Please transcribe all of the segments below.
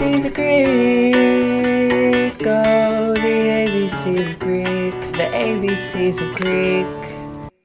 ABCs of Greek. Oh, the ABCs of Greek. The ABCs of Greek.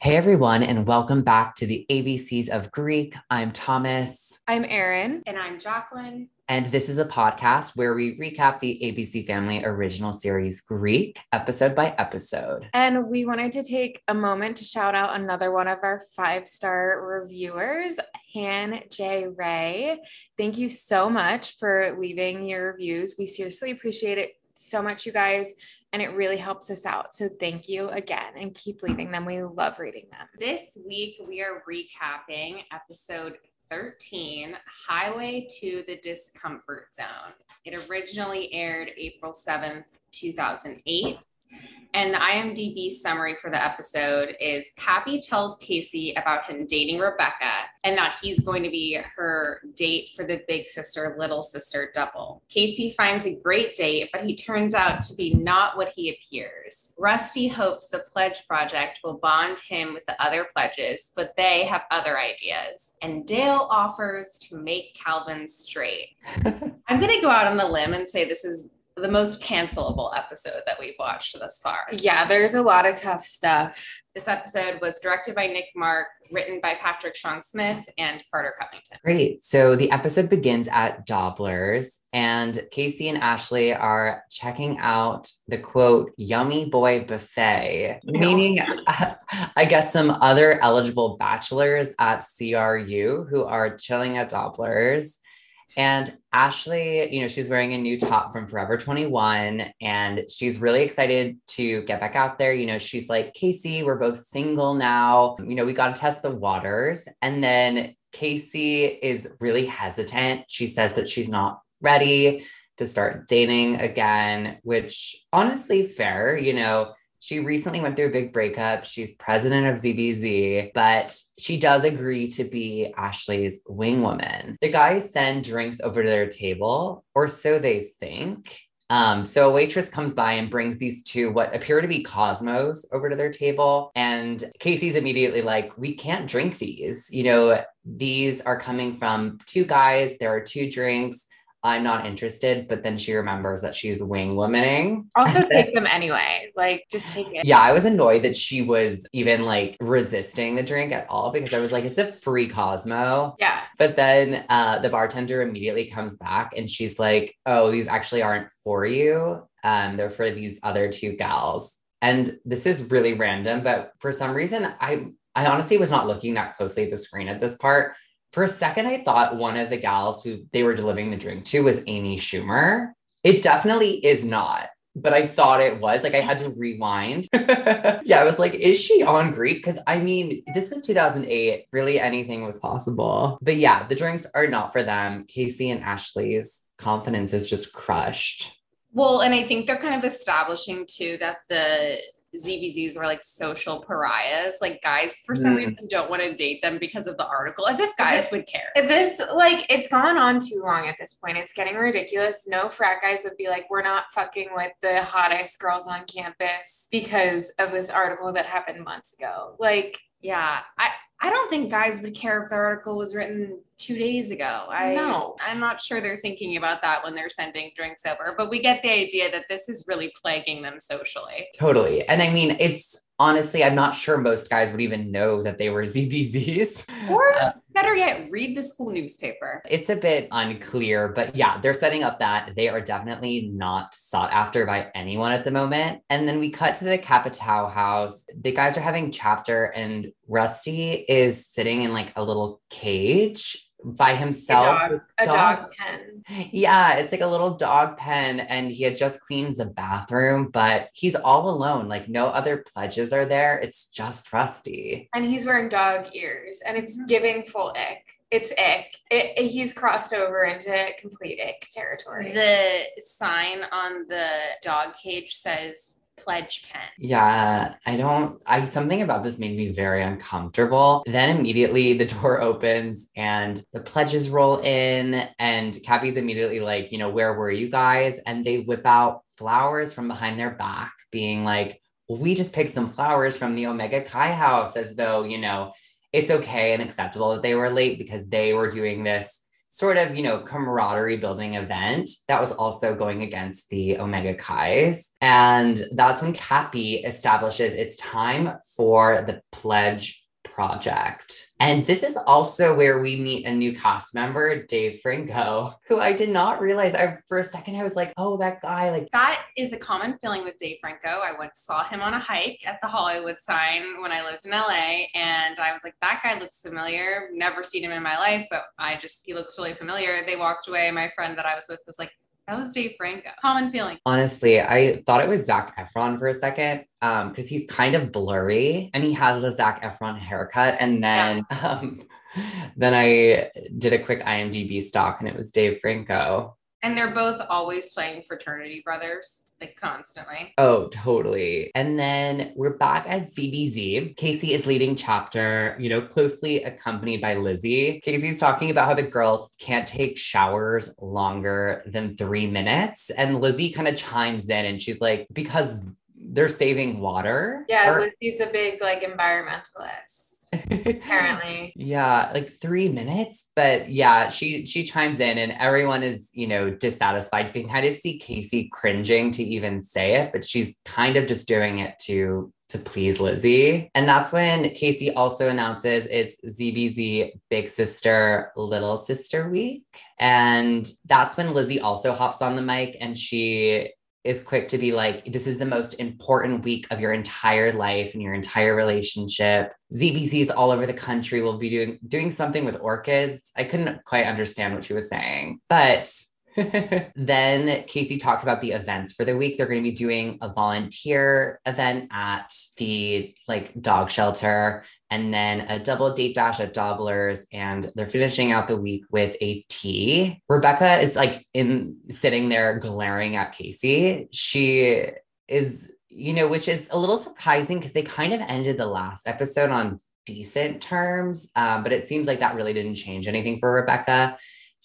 Hey everyone, and welcome back to the ABCs of Greek. I'm Thomas. I'm Erin. And I'm Jacqueline. And this is a podcast where we recap the ABC Family original series Greek episode by episode. And we wanted to take a moment to shout out another one of our five star reviewers, Han J. Ray. Thank you so much for leaving your reviews. We seriously appreciate it so much, you guys, and it really helps us out. So thank you again and keep leaving them. We love reading them. This week, we are recapping episode 13 Highway to the Discomfort Zone. It originally aired April 7th, 2008. And the IMDb summary for the episode is Cappy tells Casey about him dating Rebecca and that he's going to be her date for the big sister, little sister double. Casey finds a great date, but he turns out to be not what he appears. Rusty hopes the Pledge Project will bond him with the other pledges, but they have other ideas. And Dale offers to make Calvin straight. I'm going to go out on a limb and say this is the most cancelable episode that we've watched thus far. Yeah, there's a lot of tough stuff. This episode was directed by Nick Mark, written by Patrick Sean Smith and Carter Covington. Great. So the episode begins at Dobler's, and Casey and Ashley are checking out the quote, yummy boy buffet, meaning, I guess, some other eligible bachelors at CRU who are chilling at Dobler's. And Ashley, you know, she's wearing a new top from Forever 21 and she's really excited to get back out there. You know, she's like, Casey, we're both single now. You know, we got to test the waters. And then Casey is really hesitant. She says that she's not ready to start dating again, which honestly, fair, you know she recently went through a big breakup. She's president of ZBZ, but she does agree to be Ashley's wing woman. The guys send drinks over to their table, or so they think. Um, so a waitress comes by and brings these two what appear to be Cosmos over to their table. And Casey's immediately like, we can't drink these. You know, these are coming from two guys. There are two drinks. I'm not interested, but then she remembers that she's wing womaning. Also take them anyway. Like just take it. Yeah, I was annoyed that she was even like resisting the drink at all because I was like, it's a free Cosmo. Yeah. But then uh, the bartender immediately comes back and she's like, oh, these actually aren't for you. Um, they're for these other two gals. And this is really random, but for some reason, I I honestly was not looking that closely at the screen at this part. For a second, I thought one of the gals who they were delivering the drink to was Amy Schumer. It definitely is not, but I thought it was. Like I had to rewind. yeah, I was like, is she on Greek? Because I mean, this was 2008. Really, anything was possible. But yeah, the drinks are not for them. Casey and Ashley's confidence is just crushed. Well, and I think they're kind of establishing too that the ZBZs were like social pariahs. Like guys, for some mm. reason, don't want to date them because of the article, as if guys would care. This, like, it's gone on too long at this point. It's getting ridiculous. No frat guys would be like, we're not fucking with the hottest girls on campus because of this article that happened months ago. Like, yeah, I, I don't think guys would care if the article was written two days ago. I no. I'm not sure they're thinking about that when they're sending drinks over, but we get the idea that this is really plaguing them socially. Totally. And I mean, it's honestly, I'm not sure most guys would even know that they were ZBZs. Or uh, better yet, read the school newspaper. It's a bit unclear, but yeah, they're setting up that they are definitely not sought after by anyone at the moment. And then we cut to the Kappa Tau house. The guys are having chapter, and Rusty is sitting in like a little cage by himself. A dog, a dog. dog pen. Yeah, it's like a little dog pen, and he had just cleaned the bathroom, but he's all alone. Like no other pledges are there. It's just Rusty, and he's wearing dog ears, and it's mm-hmm. giving full ick. It's ick. It, it, he's crossed over into complete ick territory. The sign on the dog cage says pledge pen. Yeah, I don't, I, something about this made me very uncomfortable. Then immediately the door opens and the pledges roll in, and Cappy's immediately like, you know, where were you guys? And they whip out flowers from behind their back, being like, we just picked some flowers from the Omega Chi house as though, you know, it's okay and acceptable that they were late because they were doing this sort of, you know, camaraderie building event that was also going against the Omega Chis. And that's when Cappy establishes it's time for the pledge project. And this is also where we meet a new cast member, Dave Franco, who I did not realize. I for a second I was like, oh, that guy, like that is a common feeling with Dave Franco. I once saw him on a hike at the Hollywood sign when I lived in LA, and I was like, that guy looks familiar. Never seen him in my life, but I just he looks really familiar. They walked away. My friend that I was with was like, that was Dave Franco. Common feeling. Honestly, I thought it was Zac Efron for a second um because he's kind of blurry and he has the Zac Efron haircut. And then yeah. um then I did a quick IMDb stock and it was Dave Franco. And they're both always playing fraternity brothers, like constantly. Oh, totally. And then we're back at ZBZ. Casey is leading chapter, you know, closely accompanied by Lizzie. Casey's talking about how the girls can't take showers longer than three minutes. And Lizzie kind of chimes in and she's like, because they're saving water. Yeah, or- Lizzie's a big like environmentalist apparently yeah like three minutes but yeah she she chimes in and everyone is you know dissatisfied you can kind of see casey cringing to even say it but she's kind of just doing it to to please Lizzie. And that's when Casey also announces it's ZBZ Big Sister, Little Sister Week. And that's when Lizzie also hops on the mic and she is quick to be like, this is the most important week of your entire life and your entire relationship. ZBZs all over the country will be doing doing something with orchids. I couldn't quite understand what she was saying, but then Casey talks about the events for the week. They're going to be doing a volunteer event at the like dog shelter and then a double date dash at Doblers and they're finishing out the week with a tea. Rebecca is like in sitting there glaring at Casey. She is you know, which is a little surprising because they kind of ended the last episode on decent terms. Um, but it seems like that really didn't change anything for Rebecca.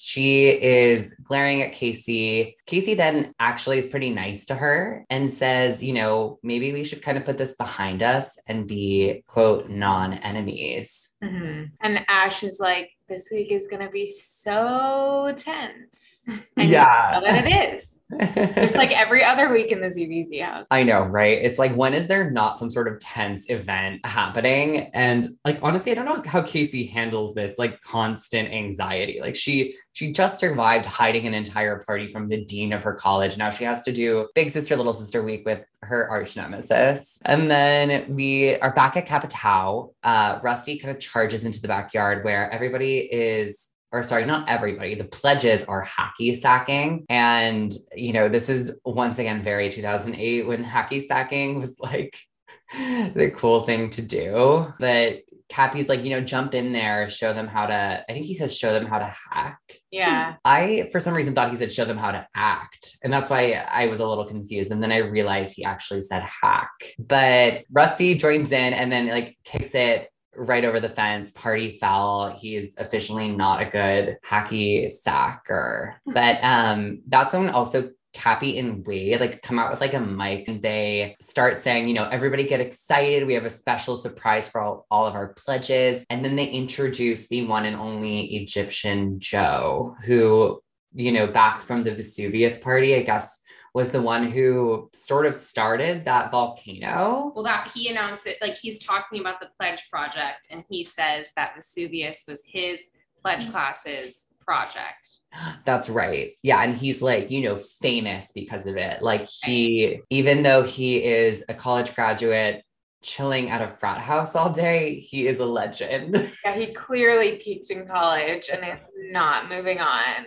She is glaring at Casey. Casey then actually is pretty nice to her and says, you know, maybe we should kind of put this behind us and be, quote, non enemies. Mm-hmm. And Ash is like, this week is going to be so tense. And yeah. that it is. it's like every other week in the ZBZ house. I know, right? It's like, when is there not some sort of tense event happening? And like, honestly, I don't know how Casey handles this like constant anxiety. Like, she she just survived hiding an entire party from the dean of her college. Now she has to do big sister, little sister week with her arch nemesis. And then we are back at Kappa Tau. Uh, Rusty kind of charges into the backyard where everybody is or sorry, not everybody, the pledges are hacky sacking. And, you know, this is once again very 2008 when hacky sacking was like the cool thing to do. But Cappy's like, you know, jump in there, show them how to, I think he says, show them how to hack. Yeah. I, for some reason, thought he said, show them how to act. And that's why I was a little confused. And then I realized he actually said hack. But Rusty joins in and then like kicks it right over the fence, party foul. He's officially not a good hacky sacker. Hmm. But um, that's when also Cappy and Wade like come out with like a mic and they start saying, you know, everybody get excited. We have a special surprise for all, all of our pledges. And then they introduce the one and only Egyptian Joe, who, you know, back from the Vesuvius party, I guess was the one who sort of started that volcano. Well, that he announced it, like he's talking about the pledge project, and he says that Vesuvius was his pledge mm. classes project. That's right. Yeah. And he's like, you know, famous because of it. Like he, even though he is a college graduate, chilling at a frat house all day, he is a legend. Yeah, he clearly peaked in college and is not moving on.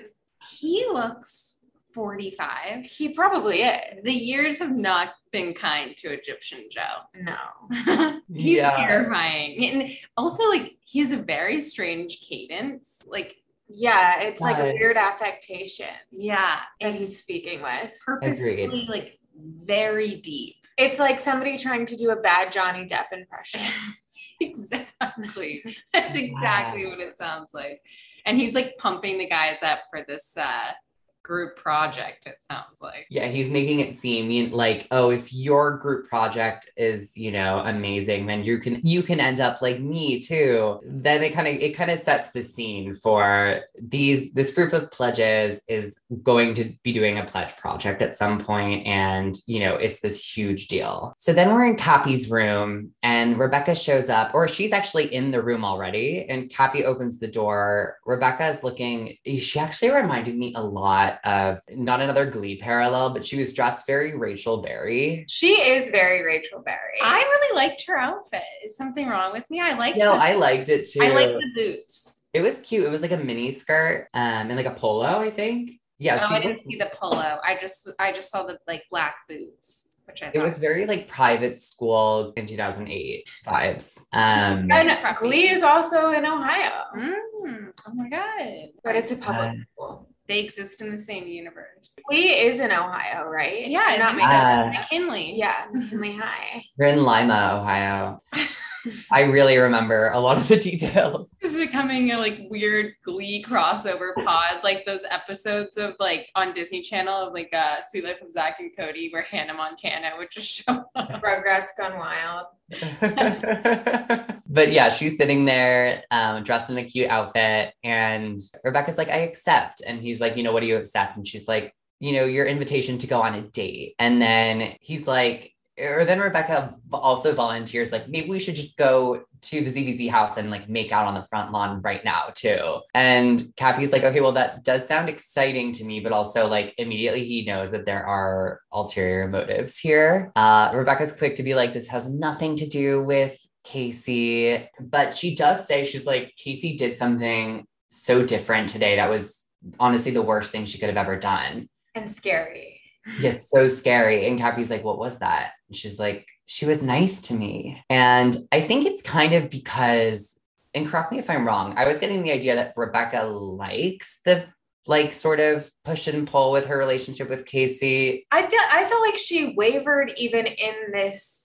He looks 45. He probably is. The years have not been kind to Egyptian Joe. No. He's yeah. terrifying. And also, like, he has a very strange cadence. Like, yeah, it's like a weird affectation. Yeah. That he's speaking with. Purposely, Agreed. like, very deep. It's like somebody trying to do a bad Johnny Depp impression. exactly. That's exactly what it sounds like. And he's like pumping the guys up for this uh group project, it sounds like. Yeah, he's making it seem like, oh, if your group project is, you know, amazing, then you can you can end up like me too. Then it kind of it kind of sets the scene for these this group of pledges is going to be doing a pledge project at some point, and you know, it's this huge deal. So then we're in Cappy's room, and Rebecca shows up, or she's actually in the room already, and Cappy opens the door. Rebecca is looking. She actually reminded me a lot of not another Glee parallel, but she was dressed very Rachel Berry. She is very Rachel Berry. I really liked her outfit. Is something wrong with me? I liked. No, I liked it too. I liked the boots. It was cute. It was like a mini skirt, um, and like a polo, I think. Yeah, oh, she I didn't see the polo. I just I just saw the like black boots. Which I it was very like private school in 2008 vibes. Um, and Glee is also in Ohio. Mm, oh my god! But it's a public Uh, school. They exist in the same universe. Glee is in Ohio, right? Yeah, not it make Uh, McKinley. Yeah, McKinley High. we're in Lima, Ohio. I really remember a lot of the details. This is becoming a like weird Glee crossover pod, like those episodes of like on Disney Channel of like uh Suite Life of Zack and Cody, where Hannah Montana would just show up. Rugrats Gone Wild. but yeah, she's sitting there um, dressed in a cute outfit. And Rebecca's like, I accept. And he's like, you know, what do you accept? And she's like, you know, your invitation to go on a date. And then he's like, or then Rebecca also volunteers, like, maybe we should just go to the ZBZ house and like make out on the front lawn right now, too. And Cappy's like, okay, well, that does sound exciting to me, but also like immediately he knows that there are ulterior motives here. Uh, Rebecca's quick to be like, this has nothing to do with Casey, but she does say, she's like, Casey did something so different today that was honestly the worst thing she could have ever done. And scary. Yes, so scary. And Cappy's like, what was that? And she's like, she was nice to me. And I think it's kind of because, and correct me if I'm wrong, I was getting the idea that Rebecca likes the like sort of push and pull with her relationship with Casey. I feel I feel like she wavered even in this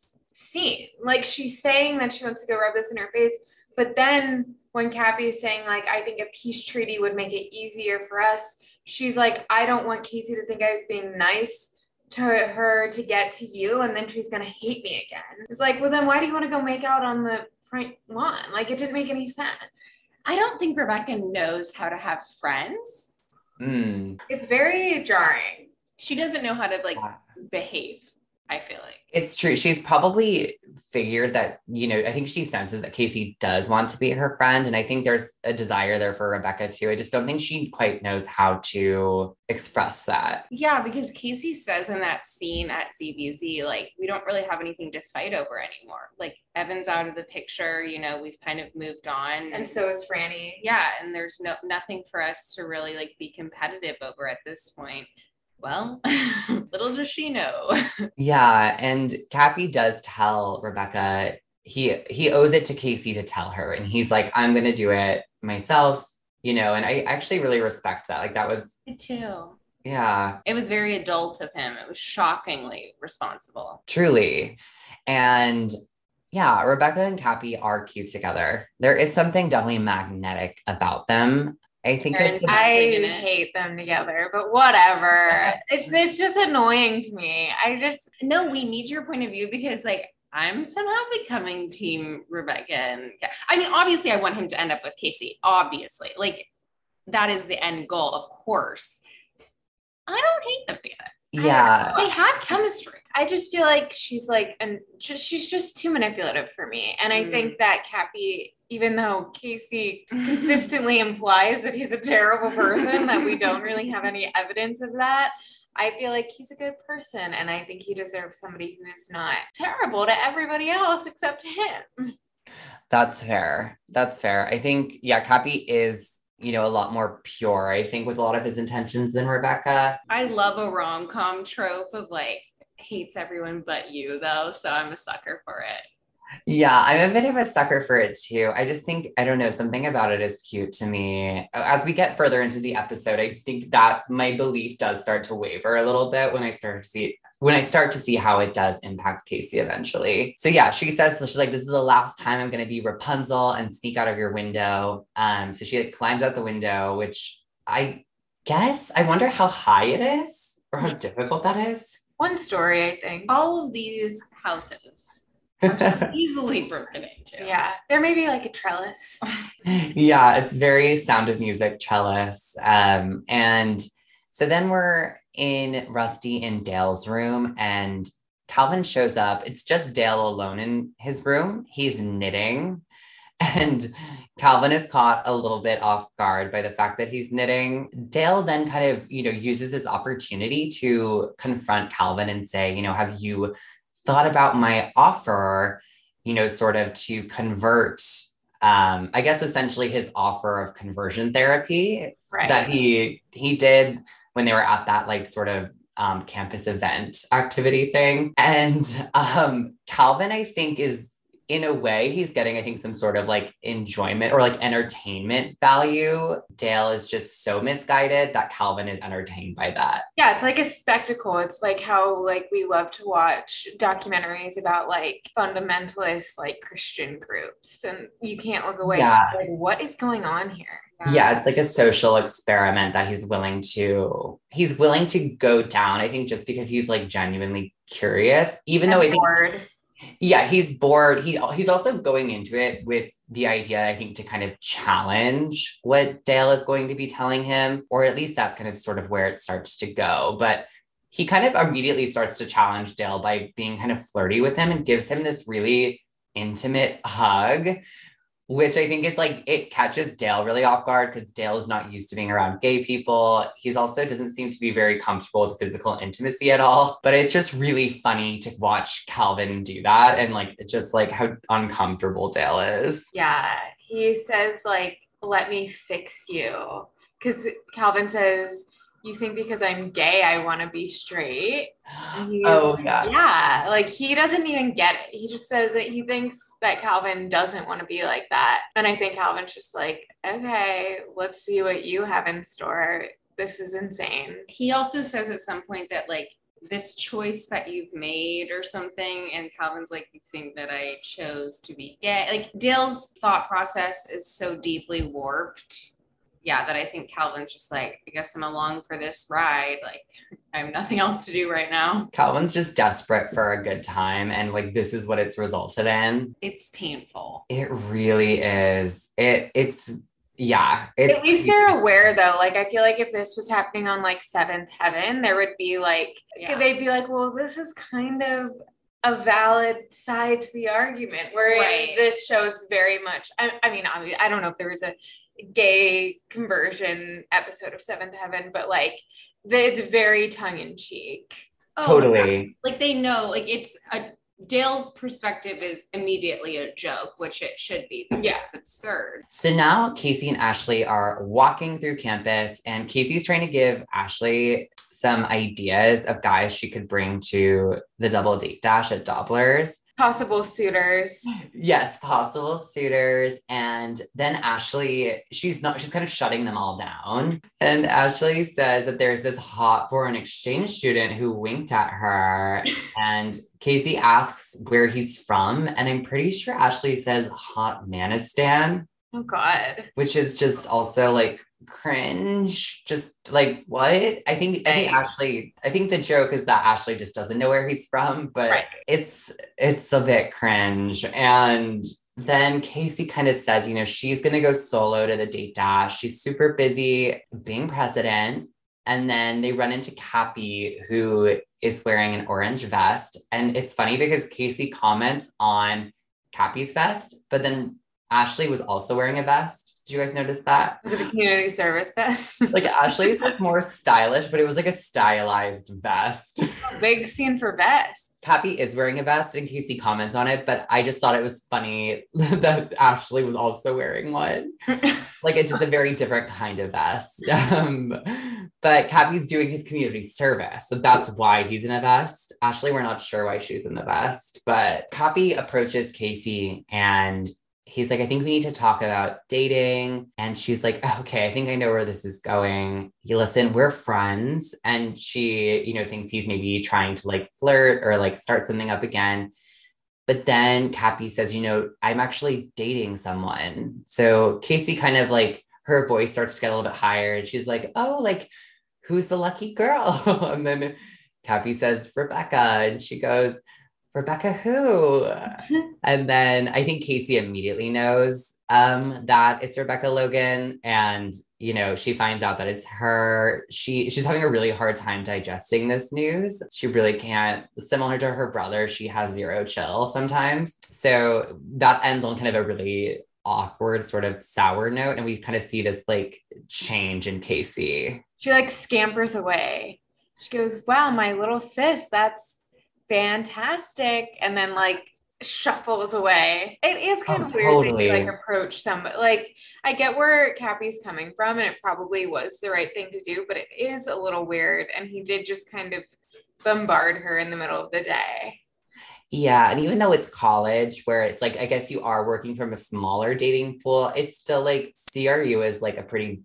scene. Like she's saying that she wants to go rub this in her face, but then when Cappy is saying like I think a peace treaty would make it easier for us, she's like I don't want Casey to think I was being nice to her to get to you and then she's going to hate me again. It's like, well then why do you want to go make out on the front lawn? Like it didn't make any sense. I don't think Rebecca knows how to have friends. Mm. It's very jarring. She doesn't know how to like behave. I feel like. It's true. She's probably figured that, you know, I think she senses that Casey does want to be her friend. And I think there's a desire there for Rebecca too. I just don't think she quite knows how to express that. Yeah, because Casey says in that scene at ZBZ, like, we don't really have anything to fight over anymore. Like, Evan's out of the picture, you know, we've kind of moved on. And so is Franny. yeah, and there's no nothing for us to really like be competitive over at this point. Well, little does she know. Yeah. And Cappy does tell Rebecca he he owes it to Casey to tell her. And he's like, I'm gonna do it myself, you know, and I actually really respect that. Like that was Me too. yeah. It was very adult of him. It was shockingly responsible. Truly. And yeah, Rebecca and Cappy are cute together. There is something definitely magnetic about them. I think They're it's I hate them together, but whatever. It's it's just annoying to me. I just No, we need your point of view because like I'm somehow becoming team Rebecca and I mean obviously I want him to end up with Casey. Obviously. Like that is the end goal, of course. I don't hate them together. yeah. They have chemistry. I just feel like she's like and just, she's just too manipulative for me. And I Mm. think that Cappy, even though Casey consistently implies that he's a terrible person, that we don't really have any evidence of that. I feel like he's a good person, and I think he deserves somebody who is not terrible to everybody else except him. That's fair. That's fair. I think, yeah, Cappy is, you know, a lot more pure, I think, with a lot of his intentions than Rebecca. I love a rom com trope of like hates everyone but you though, so I'm a sucker for it. Yeah, I'm a bit of a sucker for it too. I just think, I don't know, something about it is cute to me. As we get further into the episode, I think that my belief does start to waver a little bit when I start to see when I start to see how it does impact Casey eventually. So yeah, she says she's like, this is the last time I'm gonna be Rapunzel and sneak out of your window. Um, so she like, climbs out the window, which I guess I wonder how high it is or how difficult that is. One story, I think. All of these houses are easily broken into. Yeah, there may be like a trellis. yeah, it's very sound of music trellis. Um, and so then we're in Rusty and Dale's room, and Calvin shows up. It's just Dale alone in his room. He's knitting. And Calvin is caught a little bit off guard by the fact that he's knitting. Dale then kind of, you know, uses his opportunity to confront Calvin and say, you know, have you thought about my offer, you know, sort of to convert um, I guess essentially his offer of conversion therapy Right. that he he did when they were at that like sort of um, campus event activity thing. And um, Calvin, I think, is in a way he's getting, I think, some sort of like enjoyment or like entertainment value. Dale is just so misguided that Calvin is entertained by that. Yeah, it's like a spectacle. It's like how like we love to watch documentaries about like fundamentalist like Christian groups, and you can't look away. Yeah. Like, what is going on here? yeah it's like a social experiment that he's willing to he's willing to go down i think just because he's like genuinely curious even though I think, bored. Yeah he's bored. He, he's also going into it with the idea i think to kind of challenge what dale is going to be telling him or at least that's kind of sort of where it starts to go. But he kind of immediately starts to challenge dale by being kind of flirty with him and gives him this really intimate hug which I think is like it catches Dale really off guard because Dale is not used to being around gay people. He's also doesn't seem to be very comfortable with physical intimacy at all. But it's just really funny to watch Calvin do that and like just like how uncomfortable Dale is. Yeah, he says like, "Let me fix you," because Calvin says, "You think because I'm gay, I want to be straight." Oh like, yeah. yeah, like he doesn't even get it. He just says that he thinks that Calvin doesn't want to be like that, and I think Calvin's just like, "Okay, let's see what you have in store." This is insane. He also says at some point that like this choice that you've made or something and Calvin's like you think that I chose to be gay. Like Dale's thought process is so deeply warped. Yeah, that I think Calvin's just like, I guess I'm along for this ride. Like I have nothing else to do right now. Calvin's just desperate for a good time and like this is what it's resulted in. It's painful. It really is. It it's yeah, it's At least they're aware though. Like I feel like if this was happening on like Seventh Heaven, there would be like Yeah. they'd be like, well, this is kind of a valid side to the argument. Where Right. this show, it's very much. I, I mean, I, I don't know if there was a gay conversion episode of Seventh Heaven, but like it's very tongue in cheek. Oh, totally. like they know like it's a Dale's perspective is immediately a joke, which it should be. Yeah. It's absurd. So now Casey and Ashley are walking through campus, and Casey's trying to give Ashley some ideas of guys she could bring to the double date dash at Dobler's. Possible suitors. Yes, possible suitors. And then Ashley, she's not, she's kind of shutting them all down. And Ashley says that there's this hot foreign exchange student who winked at her. And Casey asks where he's from. And I'm pretty sure Ashley says hot Manistan Oh God. which is just also like cringe. Just like what? I think I think Ashley. I think the joke is that Ashley just doesn't know where he's from, but Right. it's it's a bit cringe. And then Casey kind of says, you know, she's gonna go solo to the date dash. She's super busy being president. And then they run into Cappy, who is wearing an orange vest. And it's funny because Casey comments on Cappy's vest, but then Ashley was also wearing a vest. Did you guys notice that? Is it a community service vest? Like Ashley's was more stylish, but it was like a stylized vest. big scene for vests. Cappy is wearing a vest in case he comments on it, but I just thought it was funny that Ashley was also wearing one. Like it's just a very different kind of vest. Um, but Cappy's doing his community service. So that's why he's in a vest. Ashley, we're not sure why she's in the vest, but Cappy approaches Casey and he's like, I think we need to talk about dating. And she's like, okay, I think I know where this is going. You listen, we're friends. And she, you know, thinks he's maybe trying to like flirt or like start something up again. But then Cappy says, you know, I'm actually dating someone. So Casey kind of like her voice starts to get a little bit higher and she's like, oh, like, who's the lucky girl? and then Cappy says, Rebecca. And she goes, Rebecca who? and then I think Casey immediately knows um, that it's Rebecca Logan. And, you know, she finds out that it's her. She she's having a really hard time digesting this news. She really can't, similar to her brother, she has zero chill sometimes. So that ends on kind of a really awkward, sort of sour note. And we kind of see this like change in Casey. She like scampers away. She goes, Wow, my little sis, that's fantastic. And then like shuffles away. It is kind Oh, of weird totally. to like approach somebody. Like I get where Cappy's coming from, and it probably was the right thing to do, but it is a little weird. And he did just kind of bombard her in the middle of the day. Yeah. And even though it's college, where it's like, I guess you are working from a smaller dating pool, it's still like CRU is like a pretty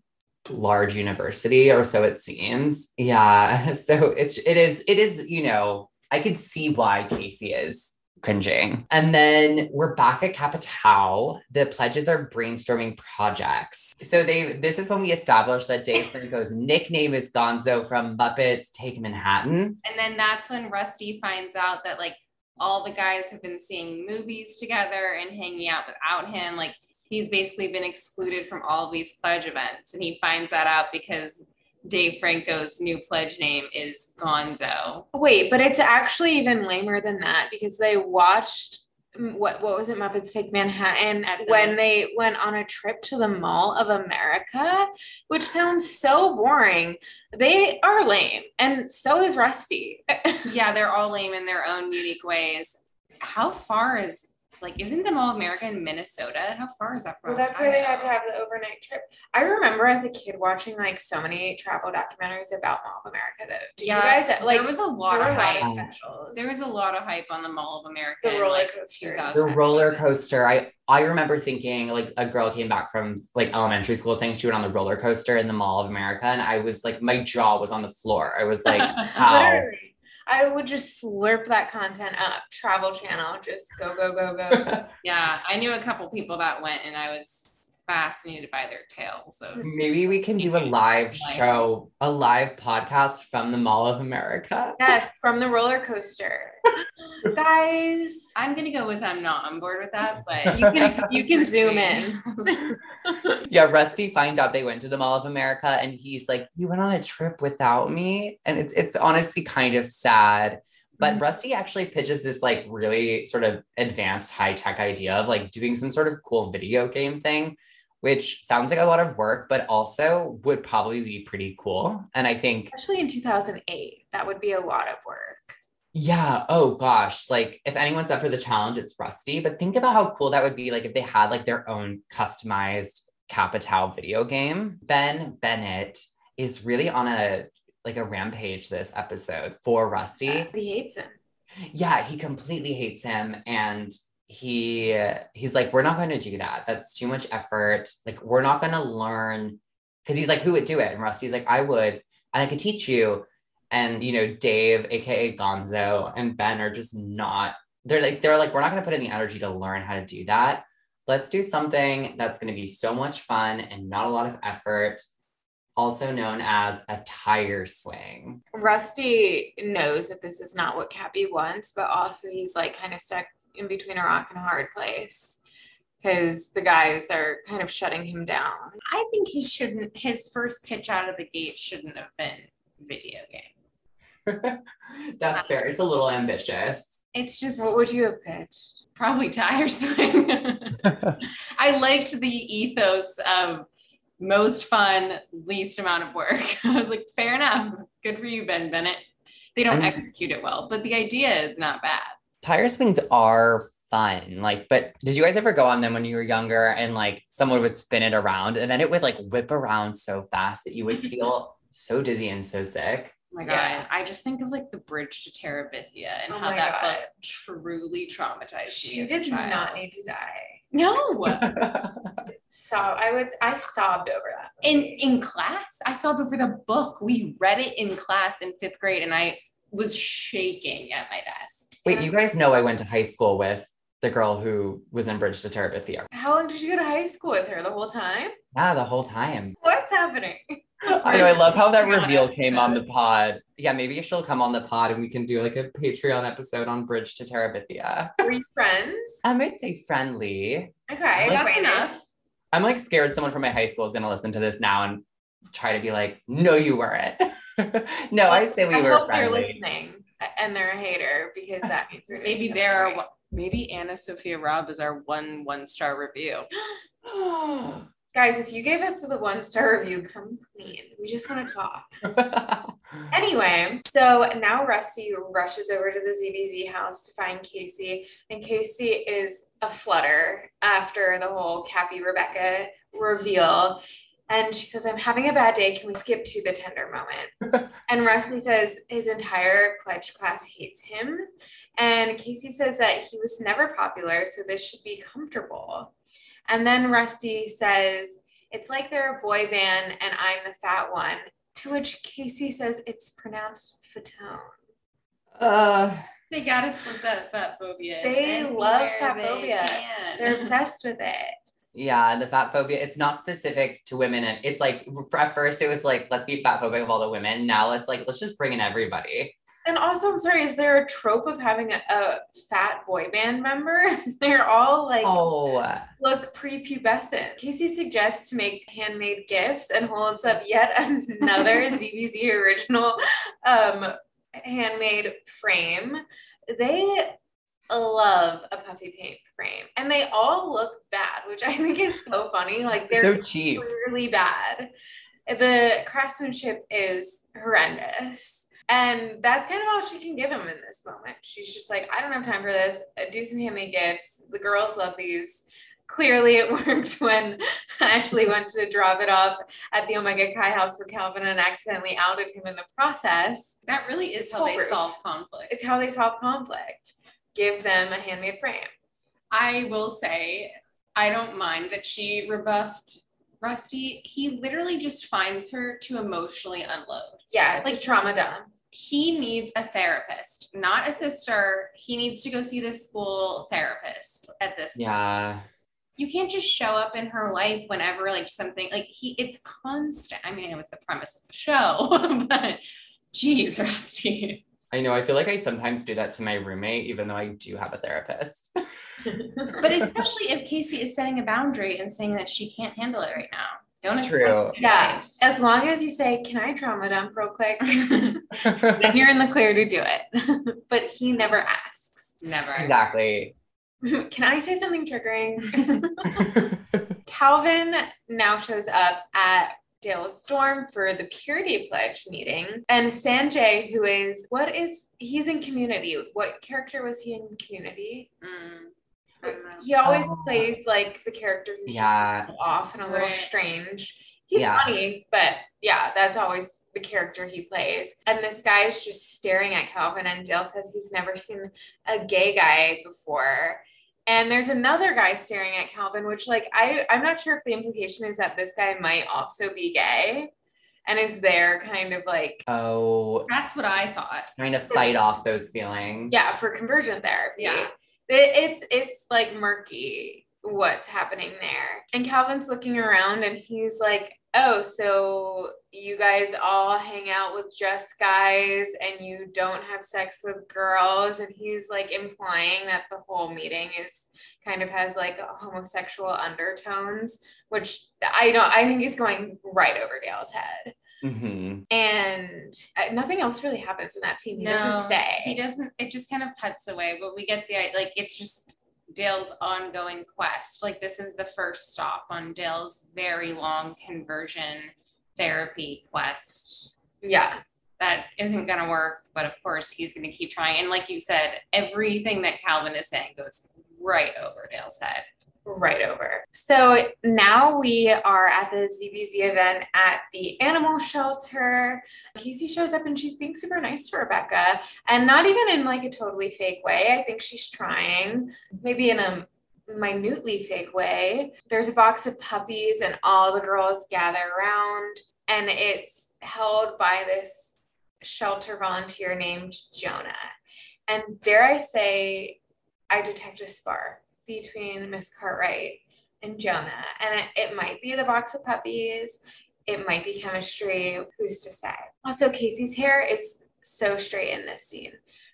large university, or so it seems. Yeah. So it's, it is, it is, you know, I could see why Casey is cringing. And then we're back at Kappa Tau. The pledges are brainstorming projects. So they, this is when we established that Dave Franco's nickname is Gonzo from Muppets Take Manhattan. And then that's when Rusty finds out that like all the guys have been seeing movies together and hanging out without him. Like he's basically been excluded from all these pledge events. And he finds that out because Dave Franco's new pledge name is Gonzo. Wait, but it's actually even lamer than that because they watched mm, what what was it Muppets Take Manhattan At the- when they went on a trip to the Mall of America, which sounds so boring. They are lame, and so is Rusty. Yeah, they're all lame in their own unique ways. How far is like isn't the Mall of America in Minnesota? How far is that from? Well, that's why they had to have the overnight trip. I remember as a kid watching like so many travel documentaries about Mall of America. Though, did Yeah, you guys uh, like there was a lot of hype. specials? There was a lot of hype on the Mall of America. The roller like, coaster. 2000. the roller coaster i i remember thinking like a girl came back from like elementary school saying she went on the roller coaster in the mall of america and i was like my jaw was on the floor i was like how Literally. I would just slurp that content up. Travel Channel, just go, go, go, go. Yeah, I knew a couple people that went, and I was fascinated by their tales. So maybe we can do a live show a live podcast from the mall of america yes, from the roller coaster. Guys, I'm gonna go with I'm not on board with that, but you can you can zoom in. yeah rusty finds out they went to the mall of america and he's like you went on a trip without me and it's, it's honestly kind of sad but Mhm. rusty actually pitches this like really sort of advanced high-tech idea of like doing some sort of cool video game thing which sounds like a lot of work but also would probably be pretty cool and i think Especially in 2008, that would be a lot of work. yeah oh gosh like if anyone's up for the challenge it's rusty but think about how cool that would be like if they had like their own customized Kappa Tau video game. Ben Bennett is really on a like a rampage this episode for Rusty. He hates him. Yeah, he completely hates him and he he's like we're not going to do that. That's too much effort. Like we're not going to learn cuz he's like who would do it? And Rusty's like I would and I could teach you. And you know, Dave aka Gonzo and Ben are just not they're like they're like we're not going to put in the energy to learn how to do that let's do something that's going to be so much fun and not a lot of effort, also known as a tire swing. Rusty knows that this is not what Cappy wants, but also he's like kind of stuck in between a rock and a hard place because the guys are kind of shutting him down. I think he shouldn't. His first pitch out of the gate shouldn't have been video game. that's fair. It's a little ambitious. It's just What would you have pitched? probably tire swing. I liked the ethos of most fun, least amount of work. I was like, fair enough. Good for you, Ben Bennett. They don't I mean- execute it well, but the idea is not bad. Tire swings are fun. Like, but did you guys ever go on them when you were younger and like someone would spin it around and then it would like whip around so fast that you would feel so dizzy and so sick? Oh my God. Yeah. I just think of like the bridge to Terabithia and Oh how that God. book truly traumatized me. She as a did child. not need to die. No. So I would I sobbed over that. in in class i sobbed over the book we read it in class in fifth grade and i was shaking at my desk Wait, you guys know I went to high school with the girl who was in Bridge to Terabithia. How long did you go to high school with her? The whole time? Yeah, the whole time. What's happening? I know. I love how that reveal came on the pod. Yeah, maybe she'll come on the pod and we can do like a Patreon episode on Bridge to Terabithia. Were you friends? I might say friendly. Okay, That's enough. I'm like scared someone from my high school is gonna listen to this now and try to be like, no, you weren't. no, I'd say we I were hope they're listening and they're a hater because that means we're Maybe there are right. maybe AnnaSophia Robb is our one one star review. Guys, if you gave us the one star review, come clean. We just want to talk. Anyway, so now Rusty rushes over to the ZBZ house to find Casey, and Casey is a flutter after the whole Cappy Rebecca reveal. And she says, I'm having a bad day. Can we skip to the tender moment? and Rusty says his entire pledge class hates him. And Casey says that he was never popular, so this should be comfortable. And then Rusty says, It's like they're a boy band and I'm the fat one. To which Casey says it's pronounced Fatone. uh, They gotta slip that fat phobia. They love fat phobia. can. They're obsessed with it. yeah, the fat phobia, it's not specific to women. And it's like, at first it was like, let's be fat phobic of all the women. Now it's like, let's just bring in everybody. And also, I'm sorry, is there a trope of having a, a fat boy band member? They're all like Oh, look prepubescent. Casey suggests to make handmade gifts and holds up yet another ZBZ original um, handmade frame. They love a puffy paint frame and they all look bad, which I think is so funny. Like they're so cheap. really bad. The craftsmanship is horrendous. And that's kind of all she can give him in this moment. She's just like, I don't have time for this. Do some handmade gifts. The girls love these. Clearly, it worked when Ashley went to drop it off at the Omega Chi house for Calvin and accidentally outed him in the process. that really is It's how they solve conflict. It's how they solve conflict. Give them a handmade frame. I will say, I don't mind that she rebuffed Rusty. He literally just finds her to emotionally unload. Yeah, like trauma dump. He needs a therapist, not a sister. He needs to go see the school therapist at this Yeah. you can't just show up in her life whenever like something like he it's constant. I mean, it was the premise of the show, but geez, Rusty. I know. I feel like I sometimes do that to my roommate, even though I do have a therapist. But especially if Casey is setting a boundary and saying that she can't handle it right now. Don't True. expect Yeah, advice. as long as you say, "Can I trauma dump real quick?" then you're in the clear to do it. but he never asks. Never. exactly. Can I say something triggering? Calvin now shows up at Dale's Storm for the Purity Pledge meeting. And Sanjay, who is what is he's in community. What character was he in community? Mm. I don't know. He always Oh. plays like the character who's Yeah. off and a little Right. strange. He's Yeah. funny, but yeah, that's always the character he plays. And this guy's just staring at Calvin, and Dale says he's never seen a gay guy before. And there's another guy staring at Calvin, which like I I'm not sure if the implication is that this guy might also be gay and is there kind of like oh, That's what I thought. trying to fight off those feelings. yeah for conversion therapy Yeah. It- it's it's like murky what's happening there. And calvin's looking around and he's like oh so you guys all hang out with just guys and you don't have sex with girls? And he's like implying that the whole meeting is kind of has like homosexual undertones which i don't i think is going right over dale's head hmm and uh, nothing else really happens in that scene he doesn't stay He doesn't. It just kind of cuts away, but we get the like. It's just Dale's ongoing quest. Like this is the first stop on Dale's very long conversion therapy quest. yeah That isn't going to work, but of course he's going to keep trying. And like you said, everything that Calvin is saying goes right over Dale's head. Right over. So now we are at the ZBZ event at the animal shelter. Casey shows up and she's being super nice to Rebecca and not even in like a totally fake way. I think she's trying, maybe in a minutely fake way. There's a box of puppies and all the girls gather around and it's held by this shelter volunteer named Jonah. And dare I say, I detect a spark between Miss Cartwright and Jonah. And it, it might be the box of puppies, it might be chemistry. Who's to say? Also, Casey's hair is so straight in this scene.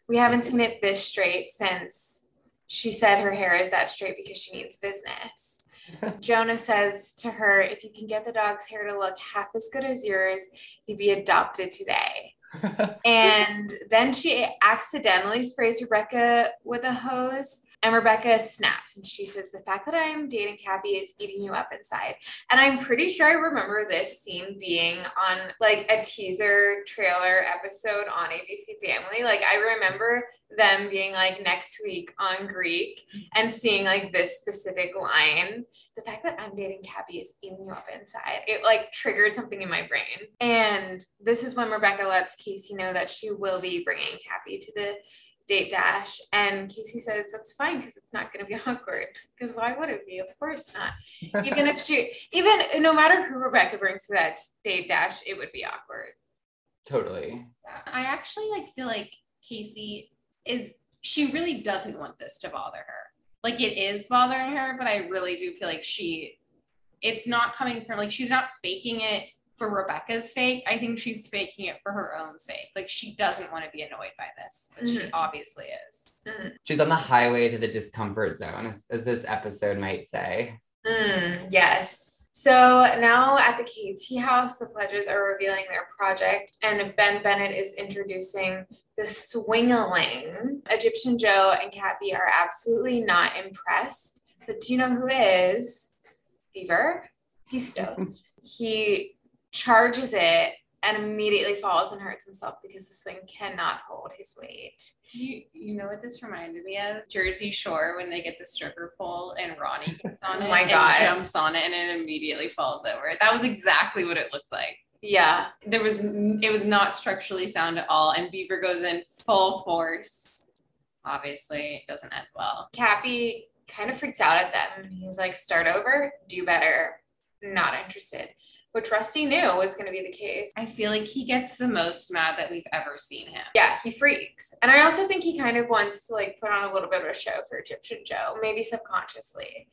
We haven't seen it this straight since she said her hair is that straight because she needs business. Jonah says to her, if you can get the dog's hair to look half as good as yours, he'd be adopted today. and then she accidentally sprays Rebecca with a hose and Rebecca snaps and she says, The fact that I am dating Cappy is eating you up inside. And I'm pretty sure I remember this scene being on like a teaser trailer episode on ABC Family. Like, I remember them being like next week on Greek and seeing like this specific line. The fact that I'm dating Cappy is eating you up inside. It like triggered something in my brain. And this is when Rebecca lets Casey know that she will be bringing Cappy to the date dash and casey says that's fine because it's not going to be awkward because why would it be? Of course not. Even if she even no matter who rebecca brings to that date dash it would be awkward. Totally. I actually like feel like casey is she really doesn't want this to bother her. Like it is bothering her but i really do feel like she it's not coming from like she's not faking it for Rebecca's sake. I think she's faking it for her own sake. Like she doesn't want to be annoyed by this, but mm-hmm. she obviously is. Mm-hmm. She's on the highway to the discomfort zone, as, as this episode might say. Mm, yes. So now at the KT house, the pledges are revealing their project, and Ben Bennett is introducing the swingaling. Egyptian Joe and Cappy are absolutely not impressed. But do you know who is? Beaver. He's stoked. he charges it and immediately falls and hurts himself because the swing cannot hold his weight. Do you you know what this reminded me of? Jersey Shore when they get the stripper pole and Ronnie gets on oh it my God. and jumps on it and it immediately falls over. That was exactly what it looks like. Yeah. There was it was not structurally sound at all and Beaver goes in full force. Obviously, it doesn't end well. Cappy kind of freaks out at them. He's like, start over, do better. Not interested which Rusty knew was going to be the case. I feel like he gets the most mad that we've ever seen him. Yeah, he freaks. And I also think he kind of wants to like put on a little bit of a show for Egyptian Joe, maybe subconsciously.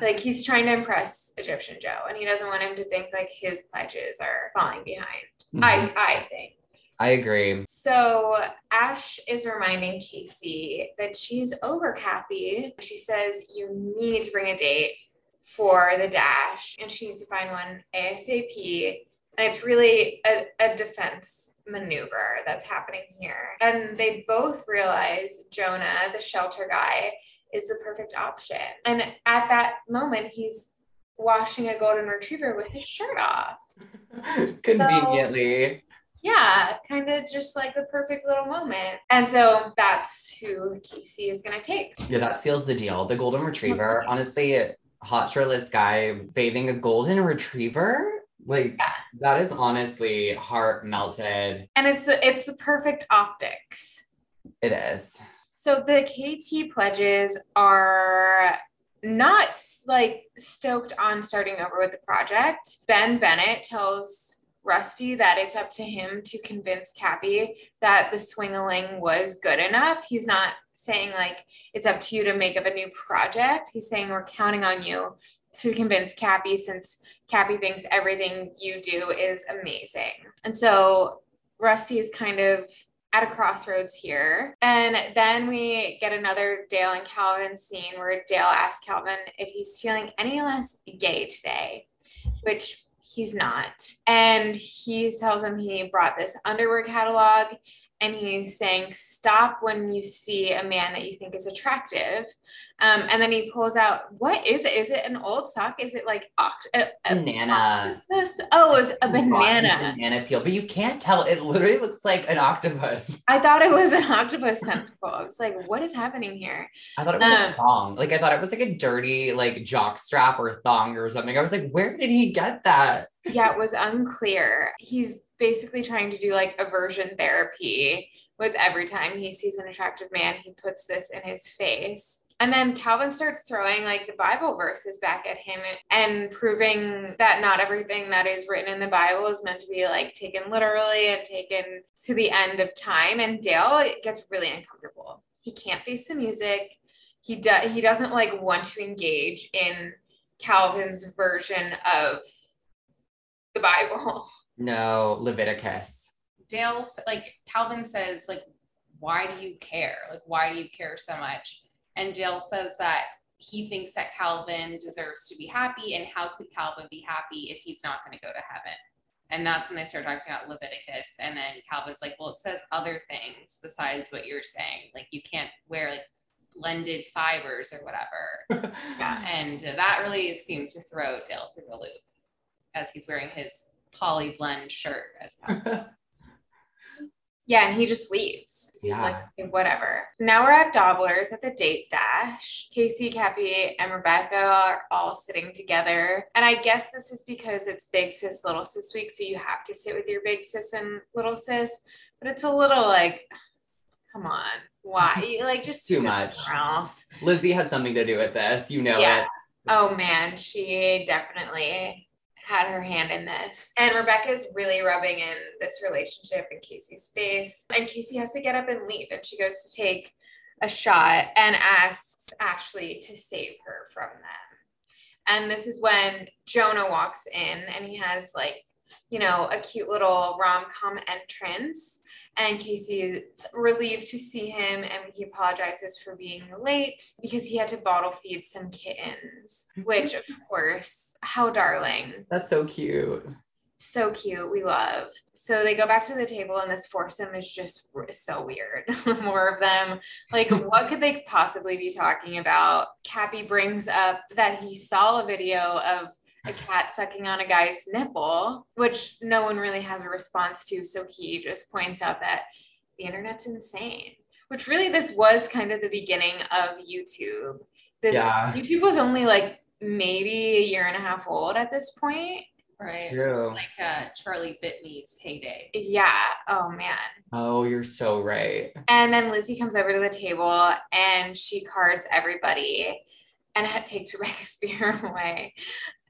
Like he's trying to impress Egyptian Joe and he doesn't want him to think like his pledges are falling behind. Mm-hmm. I I think. I agree. So Ash is reminding Casey that she's over Cappy. She says you need to bring a date for the dash and she needs to find one ASAP. And it's really a, a defense maneuver that's happening here. And they both realize Jonah, the shelter guy, is the perfect option. And at that moment, he's washing a golden retriever with his shirt off. Conveniently. So, yeah, kind of just like the perfect little moment. And so that's who Casey is going to take. Yeah, that seals the deal. The golden retriever, honestly, hot shirtless guy bathing a golden retriever? Like that is honestly heart melted. And it's the it's the perfect optics. It is. So the kt pledges are not like stoked on starting over with the project. Ben bennett tells Rusty that it's up to him to convince Cappy that the swingaling was good enough. He's not saying like it's up to you to make up a new project. He's saying we're counting on you to convince Cappy since Cappy thinks everything you do is amazing. And so Rusty is kind of at a crossroads here. And then we get another Dale and Calvin scene where Dale asks Calvin if he's feeling any less gay today, which he's not. And he tells him he brought this underwear catalog and he's saying, Stop when you see a man that you think is attractive. Um, and then he pulls out, What is it? Is it an old sock? Is it like a, a banana? Octopus? Oh, it's a banana. Banana peel, but you can't tell. It literally looks like an octopus. I thought it was an octopus tentacle. I was like, What is happening here? I thought it was um, a thong. Like, I thought it was like a dirty, like, jock strap or thong or something. I was like, Where did he get that? Yeah, it was unclear. He's basically trying to do like aversion therapy with every time he sees an attractive man, he puts this in his face. And then Calvin starts throwing like the Bible verses back at him and proving that not everything that is written in the Bible is meant to be like taken literally and taken to the end of time. And Dale gets really uncomfortable. He can't face the music. he does he doesn't like want to engage in Calvin's version of the Bible. No, Leviticus. Dale, like Calvin says, like, why do you care? Like, why do you care so much? And Dale says that he thinks that Calvin deserves to be happy, and how could Calvin be happy if he's not going to go to heaven? And that's when they start talking about Leviticus. And then Calvin's like, well, it says other things besides what you're saying. Like, you can't wear like blended fibers or whatever. Yeah, and that really seems to throw Dale through a loop as he's wearing his poly blend shirt as Calvin. Yeah, and he just leaves. He's Yeah. like, "Okay, whatever. Now we're at Dobler's at the date dash. Casey, Cappy, and Rebecca are all sitting together. And I guess this is because it's big sis, little sis week. So you have to sit with your big sis and little sis. But it's a little like, come on, why? Like, just Too much. else. Lizzie had something to do with this. You know Yeah. it. Oh man, she definitely had her hand in this. And Rebecca's really rubbing in this relationship in Casey's face. And Casey has to get up and leave. And she goes to take a shot and asks Ashley to save her from them. And this is when Jonah walks in and he has like, you know, a cute little rom com entrance. And Casey is relieved to see him and he apologizes for being late because he had to bottle feed some kittens, which, of course, how darling. That's so cute. So cute. We love. So they go back to the table and this foursome is just so weird. More of them. Like, what could they possibly be talking about? Cappy brings up that he saw a video of a cat sucking on a guy's nipple, which no one really has a response to. So he just points out that the internet's insane, which really this was kind of the beginning of YouTube. This Yeah. YouTube was only like maybe a year and a half old at this point. Right. True. Like uh, Charlie Bit Me's heyday. Yeah. Oh man. Oh, you're so right. And then Lizzie comes over to the table and she cards everybody and ha- takes Rebecca's beer away,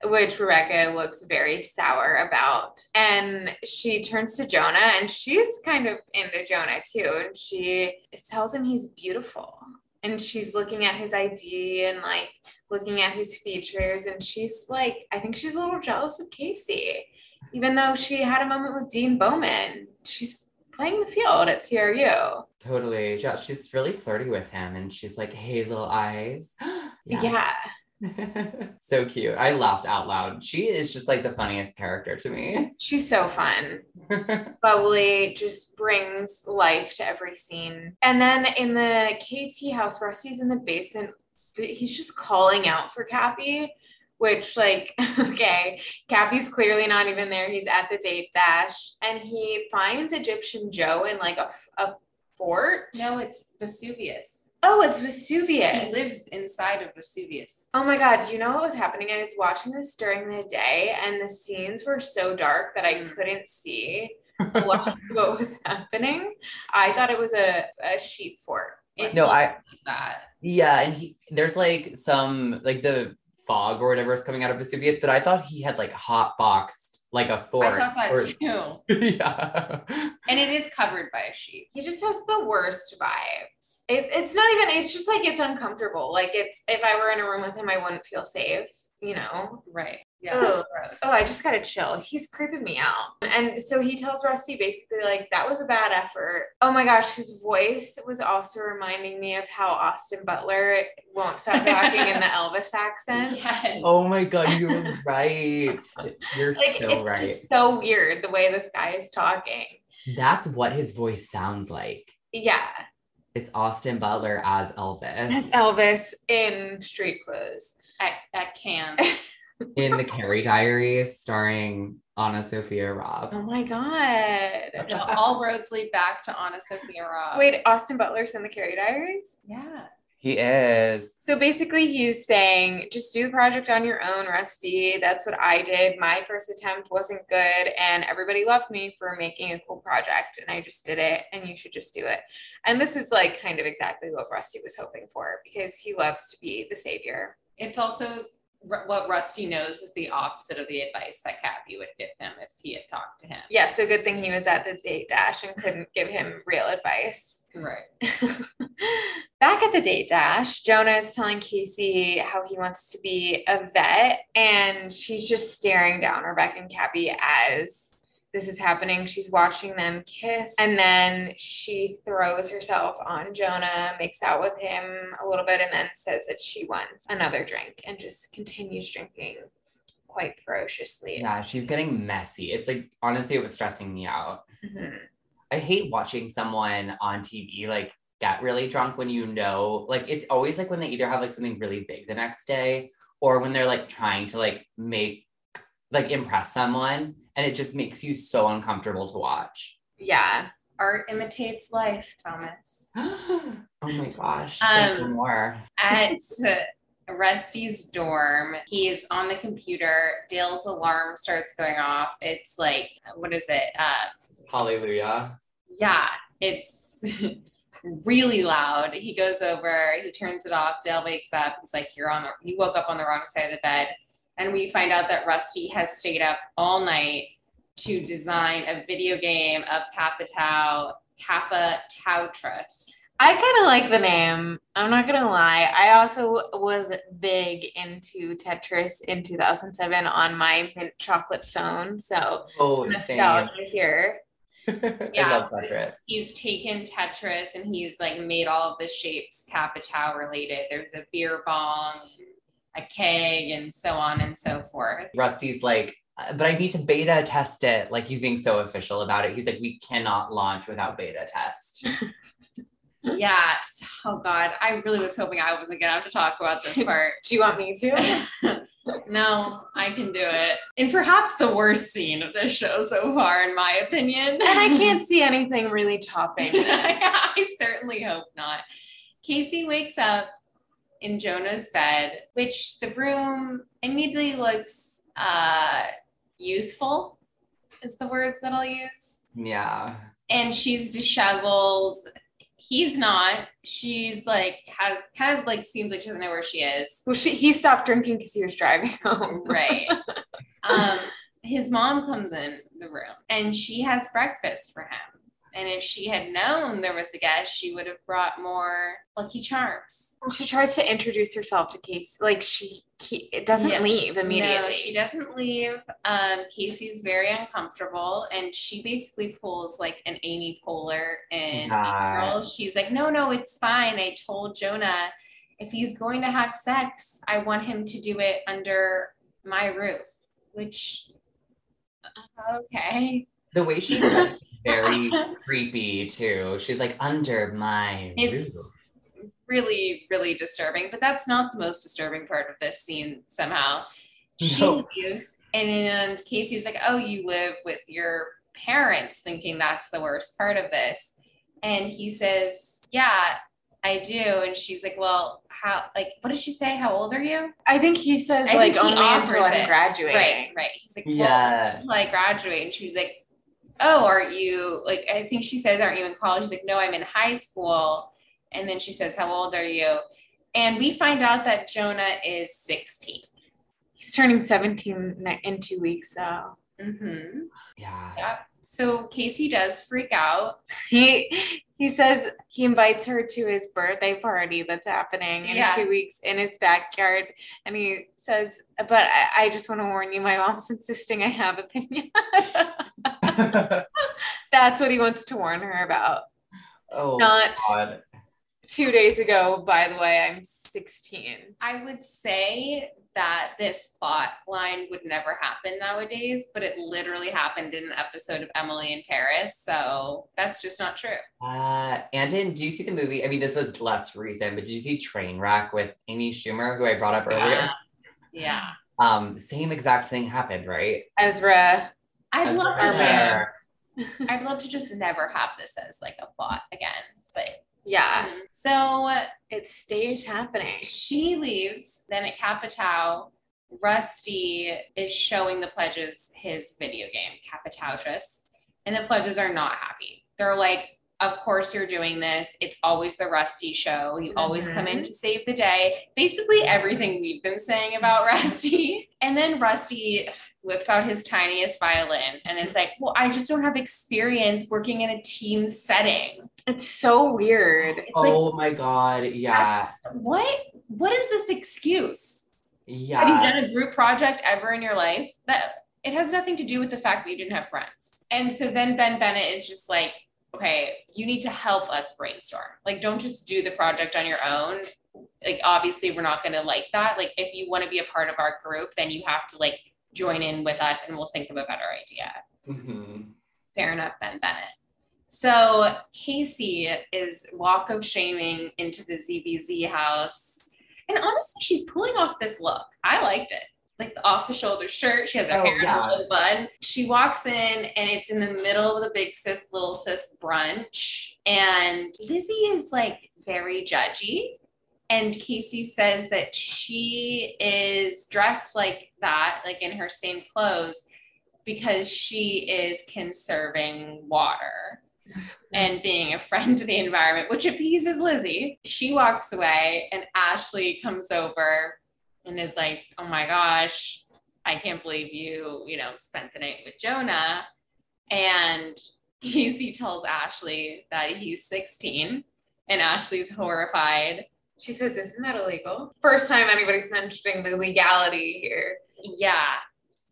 which Rebecca looks very sour about. And she turns to Jonah and she's kind of into Jonah too. And she tells him he's beautiful. And she's looking at his ID and like looking at his features. And she's like, I think she's a little jealous of Casey, even though she had a moment with Dean Bowman. She's playing the field at CRU. Totally. Yeah, she's really flirty with him and she's like hazel eyes. Yeah. so cute. I laughed out loud. She is just like the funniest character to me. She's so fun. Bubbly, just brings life to every scene. And then in the KT house, Rusty's in the basement. He's just calling out for Cappy, which, like, okay, Cappy's clearly not even there. He's at the date dash and he finds Egyptian Joe in like a, a fort. No, it's Vesuvius. Oh, it's Vesuvius. He lives inside of Vesuvius. Oh my God, do you know what was happening? I was watching this during the day and the scenes were so dark that I mm. couldn't see what, what was happening. I thought it was a, a sheep fort. It No, I- like that. yeah, and he there's like some like the fog or whatever is coming out of Vesuvius, but I thought he had like hot boxed like a fort. I or- too. yeah. And it is covered by a sheet. He just has the worst vibes. It, it's not even, it's just like it's uncomfortable. Like it's, if I were in a room with him, I wouldn't feel safe, you know? Right. Yeah. Ugh. it's gross. Oh, I just gotta chill. He's creeping me out. And so he tells Rusty basically, like, that was a bad effort. Oh my gosh, his voice was also reminding me of how Austin Butler won't stop talking in the Elvis accent. Yes. Oh my god, you're right. You're Like, so it's right. just so weird the way this guy is talking. That's what his voice sounds like. Yeah. It's Austin Butler as As Elvis Elvis in street clothes. At, at Cannes. in the Carrie Diaries, starring AnnaSophia Robb. Oh my God. All roads lead back to AnnaSophia Robb. Wait, Austin Butler's in the Carrie Diaries? Yeah. He is. So basically, he's saying, just do the project on your own, Rusty. That's what I did. My first attempt wasn't good, and everybody loved me for making a cool project, and I just did it, and you should just do it. And this is like kind of exactly what Rusty was hoping for because he loves to be the savior. It's also what Rusty knows is the opposite of the advice that Cappy would give him if he had talked to him. Yeah, so good thing he was at the date dash and couldn't give him real advice. Right. Back at the date dash, Jonah is telling Casey how he wants to be a vet, and she's just staring down Rebecca and Cappy as this is happening. She's watching them kiss, and then she throws herself on Jonah, makes out with him a little bit, and then says that she wants another drink and just continues drinking quite ferociously. Yeah, she's getting messy. It's like honestly, it was stressing me out. Mhm. I hate watching someone on TV like get really drunk when you know, like it's always like when they either have like something really big the next day or when they're like trying to like make like impress someone and it just makes you so uncomfortable to watch. Yeah. Art imitates life, Thomas. oh my gosh. Um, more. At Rusty's dorm, he's on the computer. Dale's alarm starts going off. It's like, what is it? Uh, Hallelujah. yeah, it's really loud. He goes over, he turns it off. Dale wakes up. He's like, "You're on the." You woke up on the wrong side of the bed, and we find out that Rusty has stayed up all night to design a video game of Kappa Tau, Kappa Tautras. I kind of like the name. I'm not gonna lie. I also was big into Tetris in 2007 on my mint chocolate phone. So Oh, same. nostalgia here. I Yeah. love Tetris. He's taken Tetris and he's like made all of the shapes Kappa Tau related. There's a beer bong, a keg, and so on and so forth. Rusty's like, "Uh, but I need to beta test it. Like he's being so official about it. He's like, we cannot launch without beta test. Yes. Oh God. I really was hoping I wasn't gonna have to talk about this part. Do you want me to? no, I can do it. And perhaps the worst scene of this show so far, in my opinion. and I can't see anything really topping this. I certainly hope not. Casey wakes up in Jonah's bed, which the room immediately looks uh, youthful, is the words that I'll use. Yeah. And she's disheveled. He's not. She's like, has kind of like seems like she doesn't know where she is. Well, she, he stopped drinking because he was driving home. Right. um, his mom comes in the room and she has breakfast for him. And if she had known there was a guest, she would have brought more Lucky Charms. She tries to introduce herself to Casey. Like she, he, it doesn't Yeah. leave immediately. No, she doesn't leave. Um, Casey's very uncomfortable, and she basically pulls like an Amy Poehler in Yeah. Girl. She's like, "No, no, it's fine. I told Jonah if he's going to have sex, I want him to do it under my roof." Which, uh, okay, The way she says it, very creepy too. She's like under my roof. it's really, really disturbing. But that's not the most disturbing part of this scene. Somehow, she No. leaves, and Casey's like, "Oh, you live with your parents," thinking that's the worst part of this. And he says, "Yeah, I do." And she's like, "Well, how? Like, what did she say? How old are you?" I think he says I like think he only until offers I'm it. graduating. Right, right. He's like, "Well, Yeah. until I graduate," and she's like, "Oh, are you like?" I think she says, "Aren't you in college?" She's like, "No, I'm in high school." And then she says, "How old are you?" And we find out that Jonah is 16. He's turning 17 ne- in two weeks, so Mm-hmm. Yeah. Yeah. So Casey does freak out. he he says he invites her to his birthday party that's happening in Yeah. two weeks in his backyard, and he says, "But I, I just want to warn you, my mom's insisting I have a pinata." That's what he wants to warn her about. oh Not God. two days ago, by the way, I'm 16. I would say that this plot line would never happen nowadays, but it literally happened in an episode of Emily in Paris. So that's just not true. Uh, and did you see the movie? I mean, this was less recent, but did you see Trainwreck with Amy Schumer, who I brought up earlier? Yeah. Um, same exact thing happened, right? Ezra, I'd love our to just, I'd love to just never have this as like a plot again. But yeah, so it stays happening. she leaves. Then at Kappa Tau, Rusty is showing the pledges his video game, Capitautris, and the pledges are not happy. They're like, of course you're doing this. It's always the Rusty show. You always come in Mhm. to save the day. Basically, everything we've been saying about Rusty. And then Rusty whips out his tiniest violin and is like, Well, I just don't have experience working in a team setting. It's so weird. It's like, Oh my god, yeah. what? What is this excuse? Yeah. Have you done a group project ever in your life? That it has nothing to do with the fact that you didn't have friends. And so then Ben Bennett is just like, okay, you need to help us brainstorm. Like, don't just do the project on your own. Like, obviously, we're not gonna like that. Like, if you want to be a part of our group, then you have to like join in with us and we'll think of a better idea. Mhm. Fair enough, Ben Bennett. So Casey is walk of shaming into the ZBZ house. And honestly, she's pulling off this look. I liked it. Like the off the shoulder shirt. She has her Oh, hair in yeah. a little bun. She walks in and it's in the middle of the big sis, little sis brunch. And Lizzie is like very judgy. And Casey says that she is dressed like that, like in her same clothes, because she is conserving water and being a friend to the environment, which appeases Lizzie. She walks away, and Ashley comes over and is like, "Oh my gosh, I can't believe you, you know, spent the night with Jonah." And Casey tells Ashley that he's 16, and Ashley's horrified. She says, Isn't that illegal? First time anybody's mentioning the legality here. Yeah.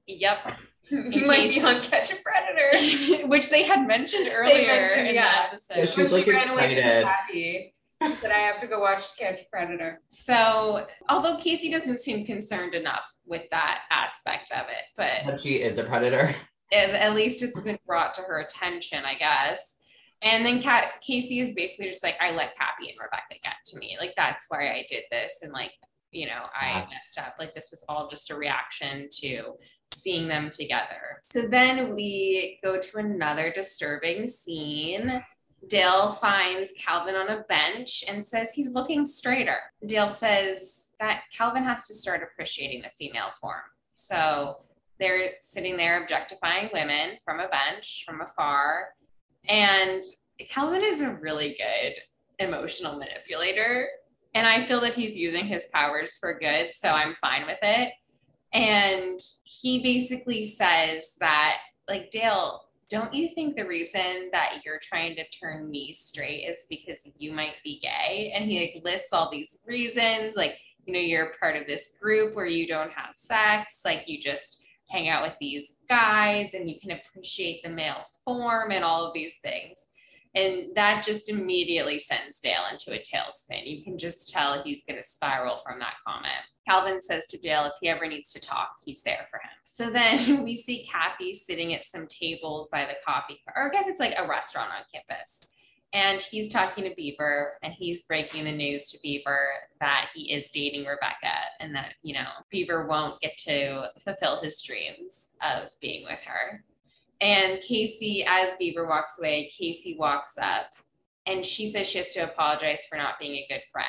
Yep. You might be on Catch a Predator. Which they had mentioned earlier mentioned, in yeah. the episode. Yeah, she's, like, he ran away from excited. Said, I have to go watch Catch Predator. So, although Casey doesn't seem concerned enough with that aspect of it, but That she is a predator. at, at least it's been brought to her attention, I guess. And then Kat, Casey is basically just like, I let Cappy and Rebecca get to me. Like, that's why I did this. And, like, you know, I messed up. Like, this was all just a reaction to seeing them together. So then we go to another disturbing scene. Dale finds Calvin on a bench and says he's looking straighter. Dale says that Calvin has to start appreciating the female form. So they're sitting there objectifying women from a bench from afar. And Calvin is a really good emotional manipulator. And I feel that he's using his powers for good. So I'm fine with it. And he basically says that, like, Dale, don't you think the reason that you're trying to turn me straight is because you might be gay? And he like lists all these reasons, like, you know, you're part of this group where you don't have sex, like you just hang out with these guys and you can appreciate the male form and all of these things. And that just immediately sends Dale into a tailspin. You can just tell he's going to spiral from that comment. Calvin says to Dale, if he ever needs to talk, he's there for him. So then we see Cappy sitting at some tables by the coffee, or I guess it's like a restaurant on campus. And he's talking to Beaver and he's breaking the news to Beaver that he is dating Rebecca and that, you know, Beaver won't get to fulfill his dreams of being with her. And Casey, as Beaver walks away, Casey walks up and she says she has to apologize for not being a good friend.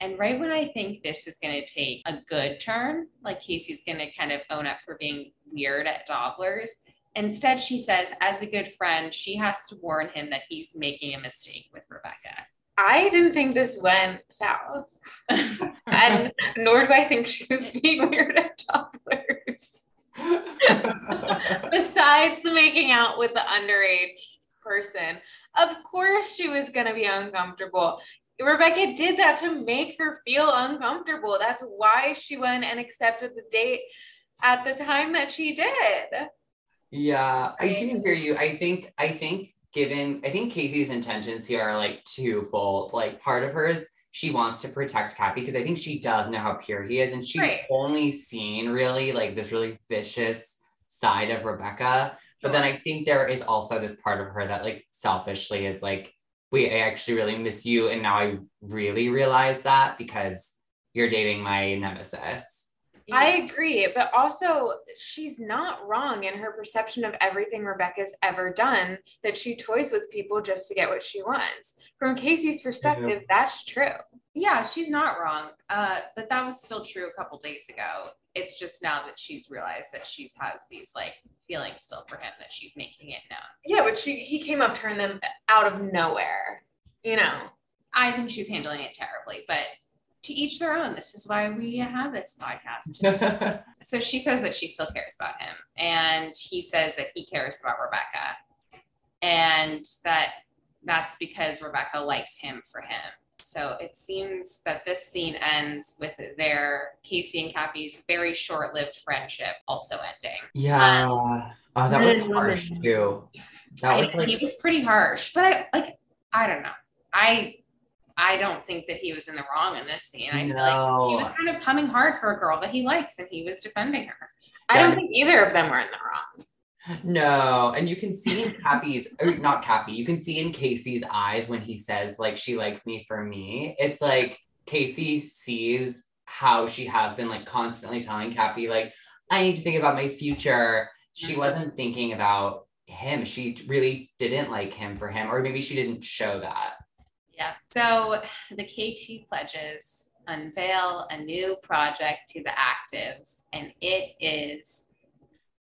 And right when I think this is going to take a good turn, like Casey's going to kind of own up for being weird at Dobler's, instead she says, as a good friend, she has to warn him that he's making a mistake with Rebecca. I didn't think this went south. and nor do I think she was being weird at Dobler's. Besides the making out with the underage person, of course she was going to be uncomfortable. Rebecca did that to make her feel uncomfortable. That's why she went and accepted the date at the time that she did. Yeah, I do hear you. I think I think given I think Casey's intentions here are like twofold. Like part of her is she wants to protect Cappy because I think she does know how pure he is, and she's Right. only seen really like this really vicious side of Rebecca. But then I think there is also this part of her that like selfishly is like, wait, I actually really miss you, and now I really realize that because you're dating my nemesis. I agree, but also she's not wrong in her perception of everything Rebecca's ever done that she toys with people just to get what she wants. From Casey's perspective, that's true. Yeah, she's not wrong. Uh, but that was still true a couple days ago. It's just now that she's realized that she's has these like feelings still for him that she's making it known. Yeah, but she he came up to her and them out of nowhere. You know. I think she's handling it terribly, but to each their own. This is why we have this podcast. so she says that she still cares about him, and he says that he cares about Rebecca, and that that's because Rebecca likes him for him. So it seems that this scene ends with their Casey and Cappy's very short-lived friendship also ending. Yeah. Um, oh, that was harsh too. That was like he was pretty harsh, but I like I don't know. I I don't think that he was in the wrong in this scene. I no. feel like he was kind of coming hard for a girl that he likes and he was defending her. I don't think either of them were in the wrong. No, and you can see in Cappy's, or not Cappy, you can see in Casey's eyes when he says, like, she likes me for me. It's like Casey sees how she has been, like, constantly telling Cappy, like, I need to think about my future. She mm-hmm. wasn't thinking about him. She really didn't like him for him, or maybe she didn't show that. Yeah. So the KT pledges unveil a new project to the actives, and it is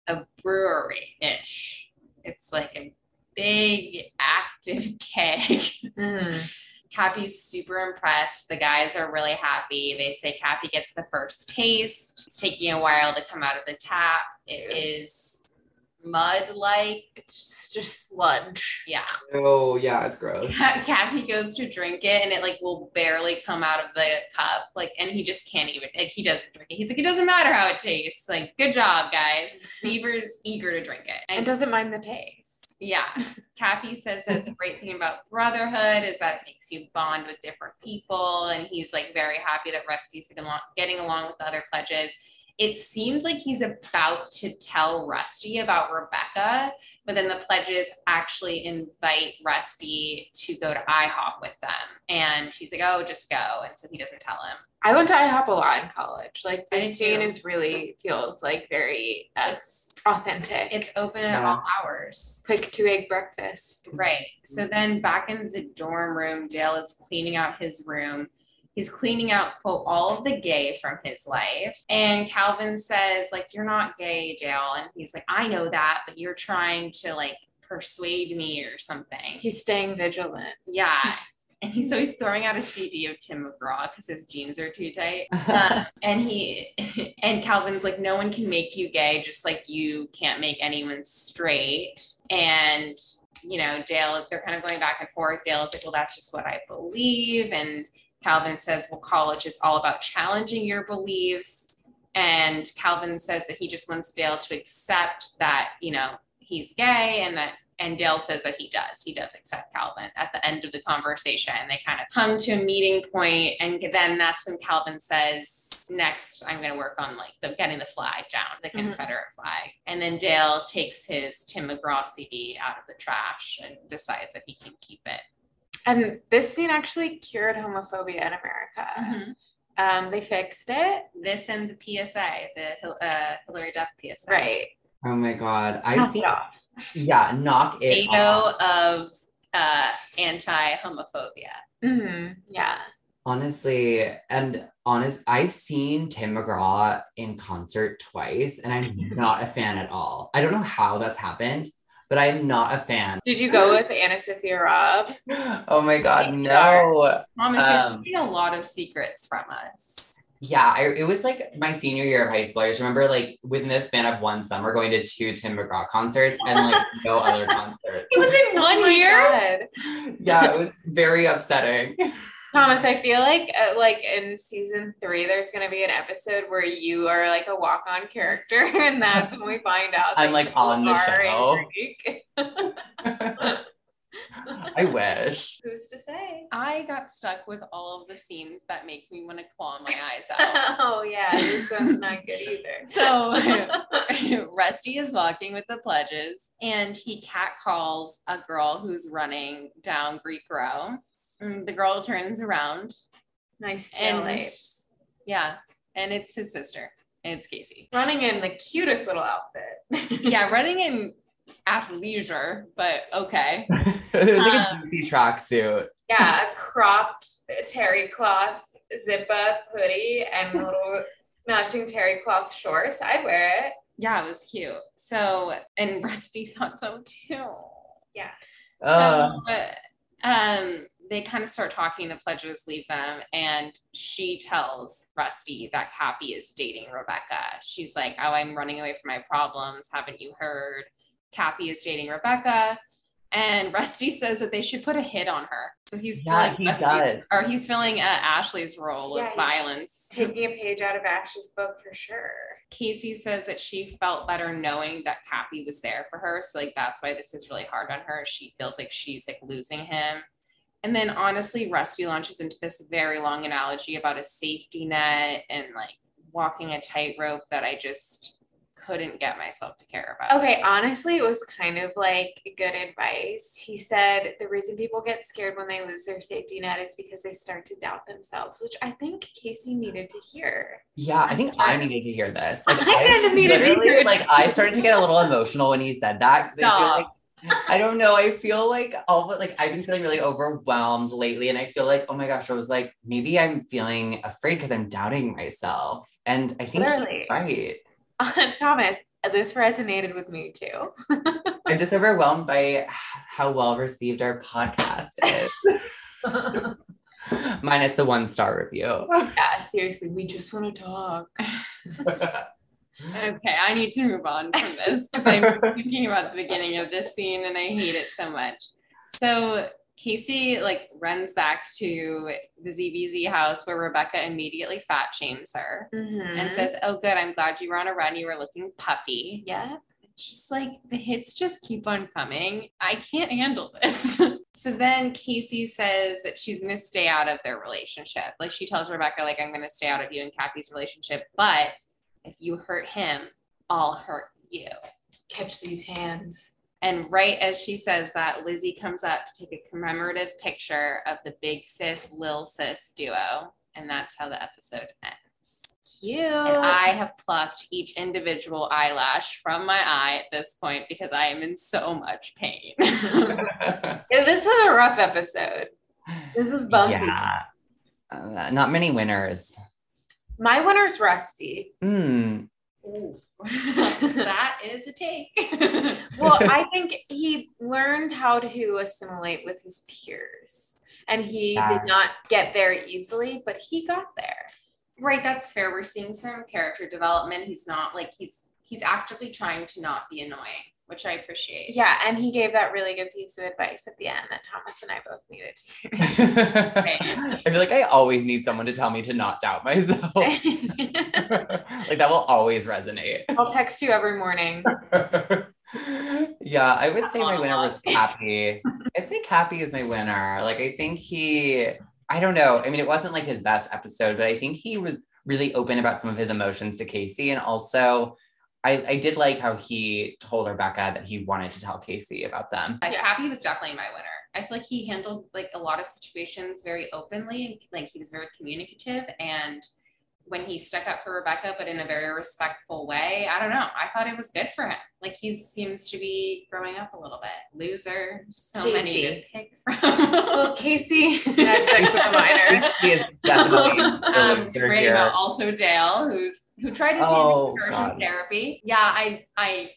a brewery ish. It's like a big active keg. Mm. Cappy's super impressed. The guys are really happy. They say Cappy gets the first taste. It's taking a while to come out of the tap. It is mud like. It's just sludge. Yeah. Oh yeah, it's gross. Cappy goes to drink it and it like will barely come out of the cup. Like, and he just can't even like he doesn't drink it. He's like, it doesn't matter how it tastes. Like, good job, guys. Beaver's eager to drink it. And, and doesn't mind the taste. Yeah. Cappy says that the great thing about brotherhood is that it makes you bond with different people. And he's like very happy that Rusty's getting along with the other pledges it seems like he's about to tell Rusty about Rebecca, but then the pledges actually invite Rusty to go to IHOP with them. And he's like, oh, just go. And so he doesn't tell him. I went to IHOP a lot in college. Like this scene is really feels like very uh, it's authentic. It's open yeah. at all hours. Quick two egg breakfast. Right. So then back in the dorm room, Dale is cleaning out his room He's cleaning out, quote, all of the gay from his life. And Calvin says, like, you're not gay, Dale. And he's like, I know that, but you're trying to like persuade me or something. He's staying vigilant. Yeah. And he, so he's throwing out a CD of Tim McGraw because his jeans are too tight. Um, and he and Calvin's like, no one can make you gay, just like you can't make anyone straight. And you know, Dale, they're kind of going back and forth. Dale's like, well, that's just what I believe. And Calvin says, well, college is all about challenging your beliefs. And Calvin says that he just wants Dale to accept that, you know, he's gay and that and Dale says that he does. He does accept Calvin at the end of the conversation. They kind of come to a meeting point, and then that's when Calvin says, "Next, I'm going to work on like the getting the flag down, the mm-hmm. Confederate flag." And then Dale takes his Tim McGraw CD out of the trash and decides that he can keep it. And this scene actually cured homophobia in America. Mm-hmm. Um, they fixed it. This and the PSA, the uh, Hilary Duff PSA. Right. Oh my God. I see. Yeah, knock it NATO off. of uh, anti homophobia. Mm-hmm. Yeah. Honestly, and honest, I've seen Tim McGraw in concert twice, and I'm not a fan at all. I don't know how that's happened but I'm not a fan. Did you go with AnnaSophia Robb? oh my God, no. Mom is um, a lot of secrets from us. Yeah, I, it was like my senior year of high school. I just remember like within the span of one summer going to two Tim McGraw concerts and like no other concerts. It was in one oh year. God. Yeah, it was very upsetting. Thomas, I feel like uh, like in season three, there's gonna be an episode where you are like a walk-on character, and that's when we find out I'm like on the show. I wish. Who's to say? I got stuck with all of the scenes that make me want to claw my eyes out. oh yeah, this one's not good either. So Rusty is walking with the pledges, and he catcalls a girl who's running down Greek Row the girl turns around. Nice tail lights. Yeah. And it's his sister. It's Casey. Running in the cutest little outfit. Yeah, running in athleisure, but okay. it was like a Um, juicy tracksuit. yeah, a cropped terry cloth zip up hoodie and little matching terry cloth shorts. I'd wear it. Yeah, it was cute. So, and Rusty thought so too. Yeah. Uh, So, um, they kind of start talking. The pledges leave them, and she tells Rusty that Cappy is dating Rebecca. She's like, "Oh, I'm running away from my problems. Haven't you heard? Cappy is dating Rebecca." And Rusty says that they should put a hit on her. So he's Yeah, filling he Rusty- does. or he's filling uh, Ashley's role Yeah, with he's violence. Taking a page out of Ash's book for sure. Casey says that she felt better knowing that Cappy was there for her. So like that's why this is really hard on her. She feels like she's like losing him. And then honestly, Rusty launches into this very long analogy about a safety net and like walking a tightrope that I just couldn't get myself to care about. Okay, honestly, it was kind of like good advice. He said the reason people get scared when they lose their safety net is because they start to doubt themselves, which I think Casey needed to hear. yeah, I think I um, needed to hear this. I kind of needed to hear it Like I started to get a little emotional when he said that. I feel Stop. like I don't know. I feel like all but like I've been feeling really overwhelmed lately, and I feel like oh my gosh, I was like maybe I'm feeling afraid because I'm doubting myself, and I think Literally. right. Thomas, this resonated with me too. I'm just overwhelmed by how well received our podcast is. Minus the one star review. yeah, seriously, we just want to talk. Okay, I need to move on from this because I'm thinking about the beginning of this scene and I hate it so much. So Casey like runs back to the ZBZ house where Rebecca immediately fat shames her Mm-hmm. and says, "Oh, good, I'm glad you were on a run. You were looking puffy." "Yeah, It's just like the hits just keep on coming. I can't handle this. so then Casey says that she's going to stay out of their relationship. Like she tells Rebecca, like, I'm going to stay out of you and Cappy's relationship. But if you hurt him, I'll hurt you. catch these hands." And right as she says that, Lizzie comes up to take a commemorative picture of the big sis, Lil sis duo. And that's how the episode ends. Cute. And I have plucked each individual eyelash from my eye at this point because I am in so much pain. Yeah, this was a rough episode. This was bumpy. yeah. Uh, not many winners. My winner's Rusty. Mm. That is a take. Well, I think he learned how to assimilate with his peers. And he Yeah. did not get there easily, but he got there. right, that's fair. We're seeing some character development. He's not like he's he's actively trying to not be annoying, which I appreciate. Yeah, and he gave that really good piece of advice at the end that Thomas and I both needed to hear. I feel like I always need someone to tell me to not doubt myself. like that will always resonate. I'll text you every morning. yeah, I would say my winner was Cappy. I'd say Cappy is my winner. Like I think he I don't know. I mean, it wasn't like his best episode, but I think he was really open about some of his emotions to Casey. And also I, I did like how he told Rebecca that he wanted to tell Casey about them. Yeah. Cappy was definitely my winner. I feel like he handled like a lot of situations very openly and like he was very communicative and when he stuck up for Rebecca, but in a very respectful way, I don't know. I thought it was good for him. Like he seems to be growing up a little bit. Loser, so many to pick from. Well, Casey had sex with a minor. He is definitely um, right about also Dale, who's who tried his Oh, conversion therapy. Yeah, I I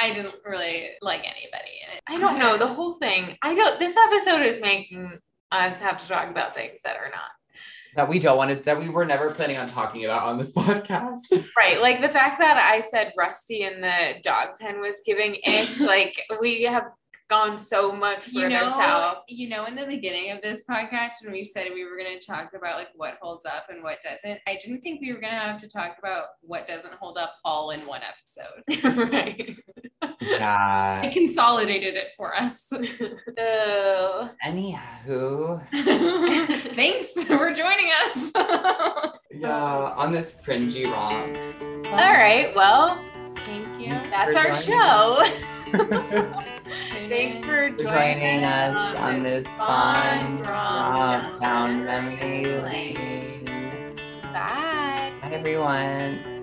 I didn't really like anybody in it. I don't know. The whole thing. I don't this episode is making us have to talk about things that are not. That we don't want to that we were never planning on talking about on this podcast. Right. Like the fact that I said Rusty in the dog pen was giving it like we have gone so much you further know, south. you know, in the beginning of this podcast, when we said we were going to talk about like what holds up and what doesn't, I didn't think we were going to have to talk about what doesn't hold up all in one episode. right. I yeah. consolidated it for us. Oh. Anywho, Thanks for joining us. yeah, on this cringy wrong. All right. Well, Thank you. that's our show. Thanks in. for For joining, joining us on this fun romp romp down memory lane. Bye. Bye, everyone.